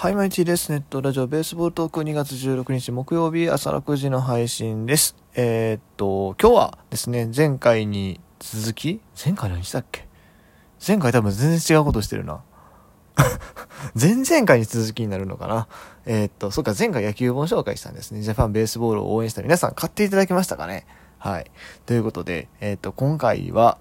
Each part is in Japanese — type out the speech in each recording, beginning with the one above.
はい、毎日です。ネットラジオベースボールトーク2月16日木曜日朝6時の配信です。えー、っと、今日はですね、前回に続き前回何したっけ？前回多分全然違うことしてるな。前々回に続きになるのかな？えー、っと、そっか、前回野球本紹介したんですね。ジャパンベースボールを応援した皆さん買っていただきましたかね？はい。ということで、えー、っと、今回は、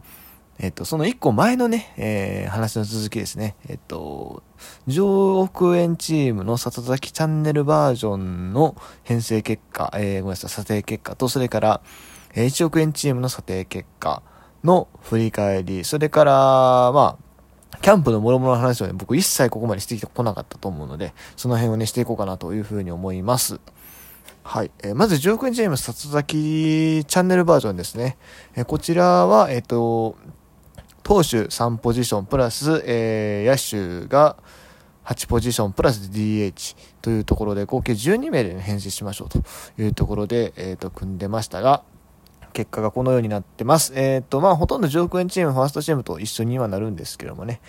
えっと、その一個前のね、えー、話の続きですね。えっと、上億円チームの里崎チャンネルバージョンの編成結果、えー、ごめんなさい、査定結果と、それから、え、1億円チームの査定結果の振り返り、それから、まあ、キャンプの諸々の話をね、僕一切ここまでしてきてこなかったと思うので、その辺をね、していこうかなというふうに思います。はい。えー、まず、10億円チーム里崎チャンネルバージョンですね。えー、こちらは、えっ、ー、と、投手3ポジションプラス、えー、野手が8ポジションプラス DH というところで合計12名で編成しましょうというところで、えー、と組んでましたが、結果がこのようになってます。えっ、ー、と、まあ、ほとんど上空円チーム、ファーストチームと一緒にはなるんですけどもね、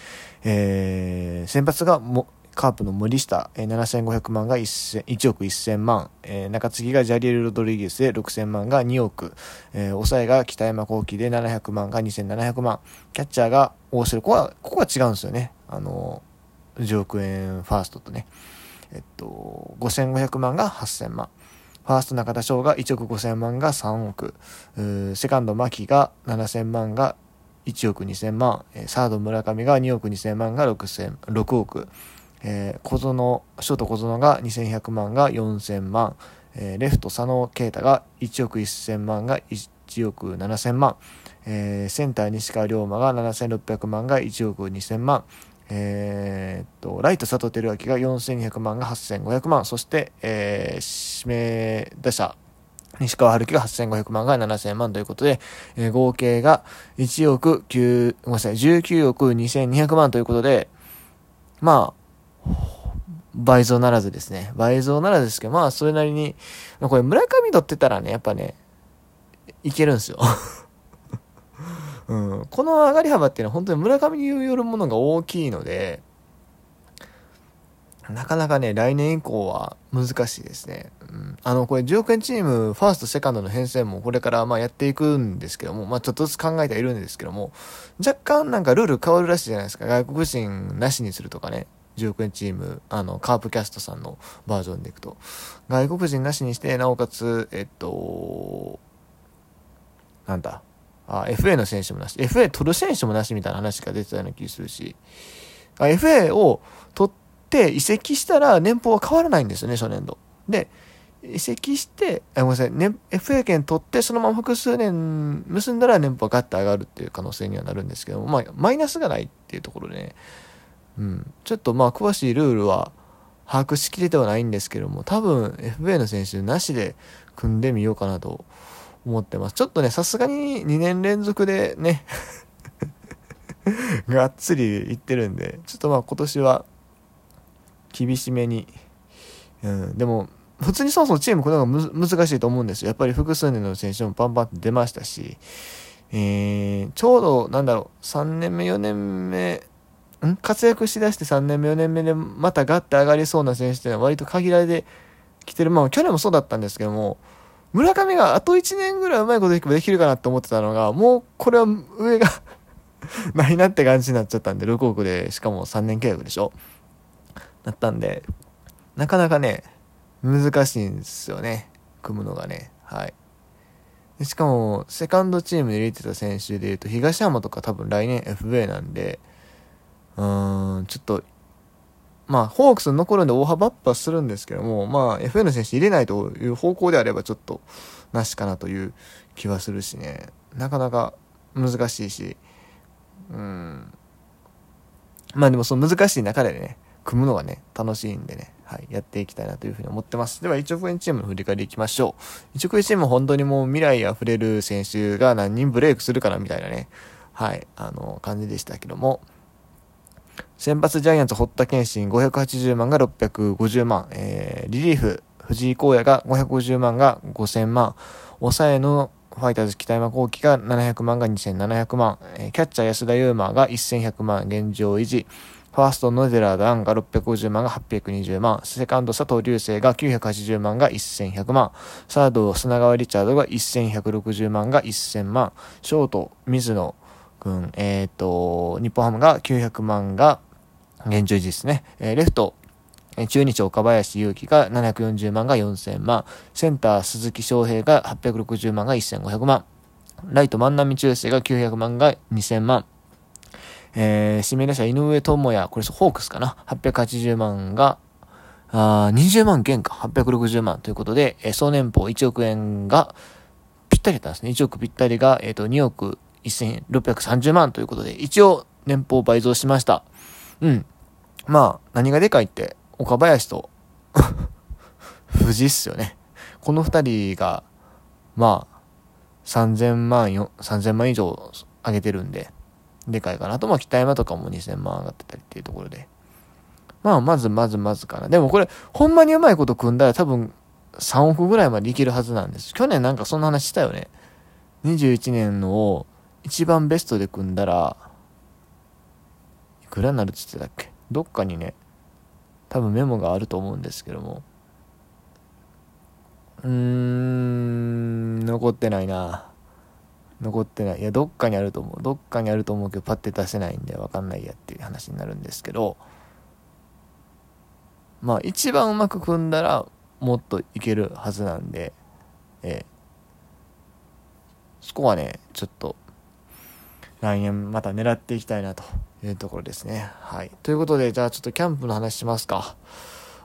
えー、先発がもカープの森下、えー、7500万が 1, 1億1000万、えー、中継ぎがジャリエル・ロドリゲスで6000万が2億、えー、抑えが北山幸輝で700万が2700万、キャッチャーが大城、ここは、ここは違うんですよね。あのー、10億円ファーストとね。えっと、5500万が8000万。ファースト中田翔が1億5000万が3億。セカンド牧が7000万が1億2000万。サード村上が2億2000万が 6, 6億。えー、小園、ショート小園が2100万が4000万、えー、レフト佐野啓太が1億1000万が1億7000万、えー、センター西川龍馬が7600万が1億2000万、えー、と、ライト佐藤輝明が4200万が8500万、そして、えー、指名打者、西川春樹が8500万が7000万ということで、えー、合計が1億9、ごめんなさい、19億2200万ということで、まあ、倍増ならずですね。倍増ならずですけど、まあ、それなりに、これ村上取ってたらね、やっぱね、いけるんですよ。うん、この上がり幅っていうのは本当に村上によるものが大きいので、なかなかね、来年以降は難しいですね。うん、あの、これ10億円チーム、ファースト、セカンドの編成もこれからまあやっていくんですけども、まあちょっとずつ考えてはいるんですけども、若干なんかルール変わるらしいじゃないですか。外国人なしにするとかね。10億円チーム、あの、カープキャストさんのバージョンでいくと。外国人なしにして、なおかつ、えっと、なんだ、あ、FA の選手もなし、FA 取る選手もなしみたいな話が出てたような気するし、あ FA を取って移籍したら年俸は変わらないんですよね、初年度。で、移籍して、あごめんなさい、ね、FA 権取ってそのまま複数年結んだら年俸がガッと上がるっていう可能性にはなるんですけども、まあ、マイナスがないっていうところでね、うん、ちょっとまあ詳しいルールは把握しきれてはないんですけども多分 FA の選手なしで組んでみようかなと思ってます。ちょっとねさすがに2年連続でね がっつりいってるんでちょっとまあ今年は厳しめに、うん、でも普通にそもそもチーム組むのが難しいと思うんですよ。やっぱり複数年の選手もバンバンって出ましたしえー、ちょうどなんだろう3年目4年目ん？活躍しだして3年目4年目でまたガッて上がりそうな選手っていうのは割と限られてきてる。まあ去年もそうだったんですけども村上があと1年ぐらいうまいことできるかなって思ってたのがもうこれは上が ないなって感じになっちゃったんで6億でしかも3年契約でしょ？だったんでなかなかね難しいんですよね。組むのがね。はい。しかもセカンドチームに入れてた選手でいうと東山とか多分来年 FA なんでうん、ちょっと、まあ、ホークス残るんで大幅アップはするんですけども、まあ、FN の選手入れないという方向であればちょっと、なしかなという気はするしね、なかなか難しいし、うん。まあでもその難しい中でね、組むのがね、楽しいんでね、はい、やっていきたいなというふうに思ってます。では、1億円チームの振り返りいきましょう。1億円チーム本当にもう未来溢れる選手が何人ブレイクするかなみたいなね、はい、あの、感じでしたけども、先発ジャイアンツ堀田健信580万が650万、えー、リリーフ藤井荒野が550万が5000万、抑えのファイターズ北山幸輝が700万が2700万、えー、キャッチャー安田悠馬が1100万現状維持、ファースト、野寺段が650万が820万。セカンド、佐藤隆星が980万が1100万。サード、砂川リチャードが1160万が1000万。ショート、水野君、えっ、ー、と、日本ハムが900万が現状維持ですね。えー、レフト、中日岡林祐希が740万が4000万。センター鈴木翔平が860万が1500万。ライト万波中世が900万が2000万。えー、指名打者井上智也、これホークスかな ?880 万が、あ20万件か、860万ということで、えー、総年俸1億円がぴったりだったんですね。1億ぴったりが、えっ、ー、と、2億1630万ということで、一応年俸倍増しました。うん。まあ、何がでかいって、岡林と 藤井っすよね。この二人が、まあ、3000万よ、3000万以上上げてるんで、でかいかなと。まあ、北山とかも2000万上がってたりっていうところで。まあ、まずまずまずかな。でもこれ、ほんまにうまいこと組んだら多分3億ぐらいまでいけるはずなんです。去年なんかそんな話したよね。21年のを一番ベストで組んだら、いくらになるって言ってたっけ？どっかにね、多分メモがあると思うんですけども。うーん、残ってないな。残ってない。いや、どっかにあると思う。どっかにあると思うけど、パッて出せないんでわかんないやっていう話になるんですけど、まあ、一番うまく組んだら、もっといけるはずなんで、えー、そこはね、ちょっと、来年また狙っていきたいなというところですね。はい。ということで、じゃあちょっとキャンプの話しますか。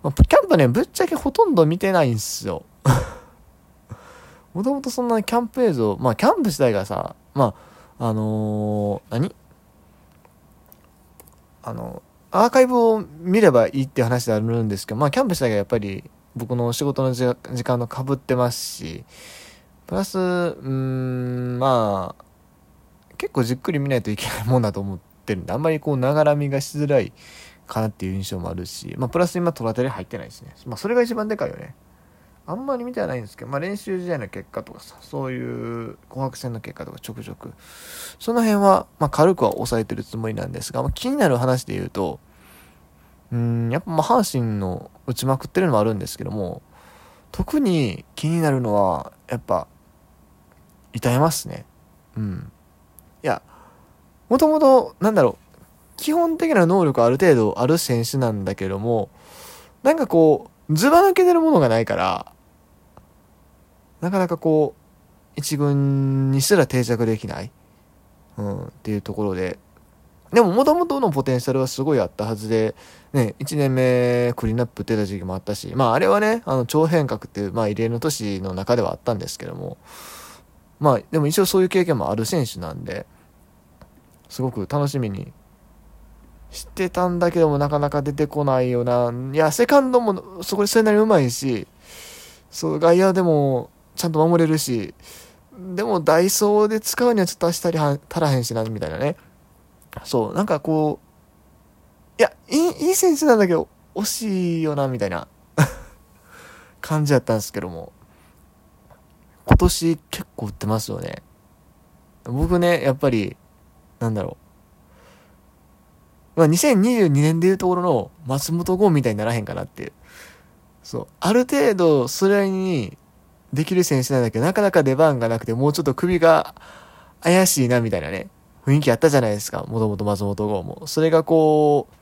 キャンプね、ぶっちゃけほとんど見てないんすよ。もともとそんなキャンプ映像、まあキャンプ自体がさ、まあ、あのー、何？あの、アーカイブを見ればいいって話であるんですけど、まあキャンプ自体がやっぱり僕の仕事の時間と被ってますし、プラス、うん、まあ、結構じっくり見ないといけないもんだと思ってるんで、あんまりこう、ながらみがしづらいかなっていう印象もあるし、まあ、プラス今、トラテレ入ってないですね。まあ、それが一番でかいよね。あんまり見てはないんですけど、まあ、練習試合の結果とかさ、そういう紅白戦の結果とかちょくちょく、その辺は、まあ、軽くは抑えてるつもりなんですが、まあ、気になる話で言うと、うん、やっぱまあ、阪神の打ちまくってるのもあるんですけども、特に気になるのは、やっぱ、痛いますね。うん。いや、もともと、なんだろう、基本的な能力ある程度ある選手なんだけども、なんかこう、ずば抜けてるものがないから、なかなかこう、一軍にすら定着できない、うん、っていうところで、でも、もともとのポテンシャルはすごいあったはずで、ね、1年目クリーンアップ出た時期もあったし、まあ、あれはね、あの、超変革っていう、まあ、異例の年の中ではあったんですけども、まあ、でも一応そういう経験もある選手なんで、すごく楽しみにしてたんだけどもなかなか出てこないよな。いや、セカンドもそこでそれなりにうまいし、そう、外野でもちゃんと守れるし、でもダイソーで使うにはちょっと足足りは足らへんしな、みたいなね。そう、なんかこう、いや、いい、いい選手なんだけど、惜しいよな、みたいな 感じやったんですけども。今年結構売ってますよね。僕ね、やっぱり、なんだろう。まあ、2022年でいうところの松本剛みたいにならへんかなっていう。そう。ある程度、それにできる選手なんだけど、なかなか出番がなくて、もうちょっと首が怪しいな、みたいなね、雰囲気あったじゃないですか。もともと松本剛も。それがこう、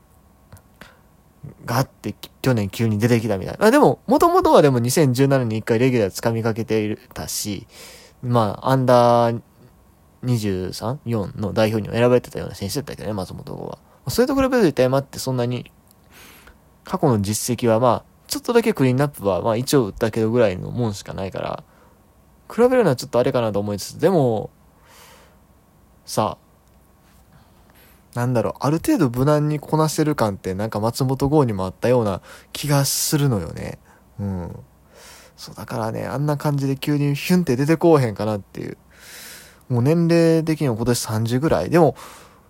ガッて去年急に出てきたみたいな。あでも、もともとはでも2017年に一回レギュラー掴みかけていたし、まあ、アンダー 23?4 の代表には選ばれてたような選手だったけどね、松本剛は。それと比べると痛山ってそんなに、過去の実績はまあ、ちょっとだけクリーンナップはまあ一応打ったけどぐらいのもんしかないから、比べるのはちょっとあれかなと思いつつ、でも、さあ、なんだろう、ある程度無難にこなせる感ってなんか松本剛にもあったような気がするのよね。うん。そう、だからね、あんな感じで急にヒュンって出てこうへんかなっていう。もう年齢的には今年30ぐらい。でも、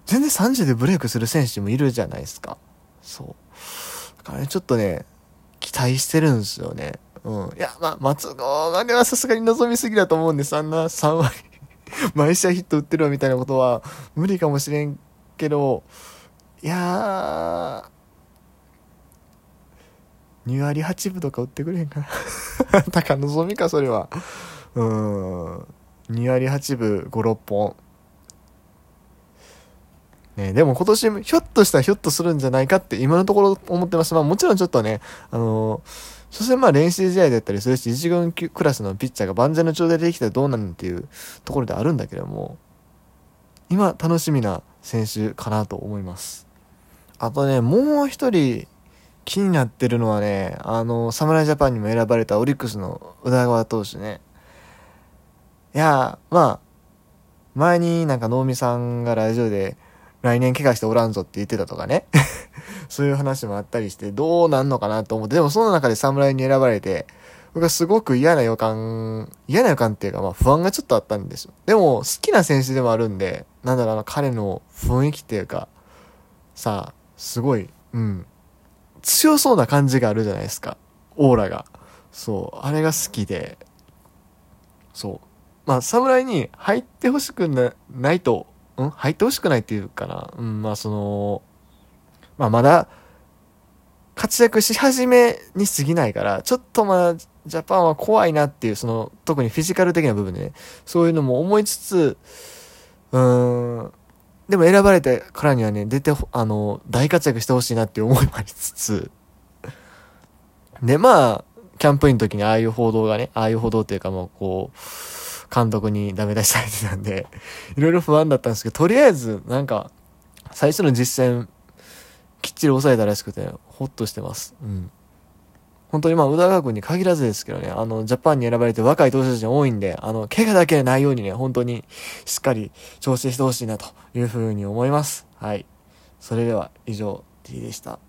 全然30でブレイクする選手もいるじゃないですか。そう。だからね、ちょっとね、期待してるんですよね。うん。いや、まあ、松郷がねはさすがに望みすぎだと思うんです。あんな3割 毎試合ヒット打ってるわみたいなことは無理かもしれんけど、いやー、2割8分とか売ってくれへんかな。高望みか、それは。うん。2割8分5、6本。ね、でも今年、ひょっとしたらひょっとするんじゃないかって今のところ思ってます。まあもちろんちょっとね、あのー所詮まあ練習試合だったりするし、一軍クラスのピッチャーが万全の状態でできたらどうなんっていうところであるんだけども、今楽しみな選手かなと思います。あとね、もう一人気になってるのはね、あの、侍ジャパンにも選ばれたオリックスの宇田川投手ね。いや、まあ、前になんか能見さんがラジオで、来年怪我しておらんぞって言ってたとかね。そういう話もあったりして、どうなんのかなと思って、でもその中で侍に選ばれて、僕はすごく嫌な予感、嫌な予感っていうか、まあ不安がちょっとあったんですよ。でも、好きな選手でもあるんで、なんだろうな、彼の雰囲気っていうか、さあ、すごい、うん、強そうな感じがあるじゃないですか。オーラが。そう、あれが好きで、そう。まあ、侍に入ってほしくなないと、うん？入ってほしくないっていうかな。うん、まあその、まあまだ、活躍し始めに過ぎないから、ちょっとまだジャパンは怖いなっていう、その、特にフィジカル的な部分でね、そういうのも思いつつ、うーん、でも選ばれてからにはね、出て、あの、大活躍してほしいなっていう思いもありつつ、で、まあ、キャンプインの時にああいう報道がね、ああいう報道っていうかもうこう、監督にダメ出しされてたんで、いろいろ不安だったんですけど、とりあえず、なんか、最初の実践、きっちり抑えたらしくて、ほっとしてます。うん。本当にまあ、宇田川君に限らずですけどね、あの、ジャパンに選ばれて若い投手たち多いんで、あの、怪我だけないようにね、本当にしっかり調整してほしいなというふうに思います。はい。それでは、以上、T でした。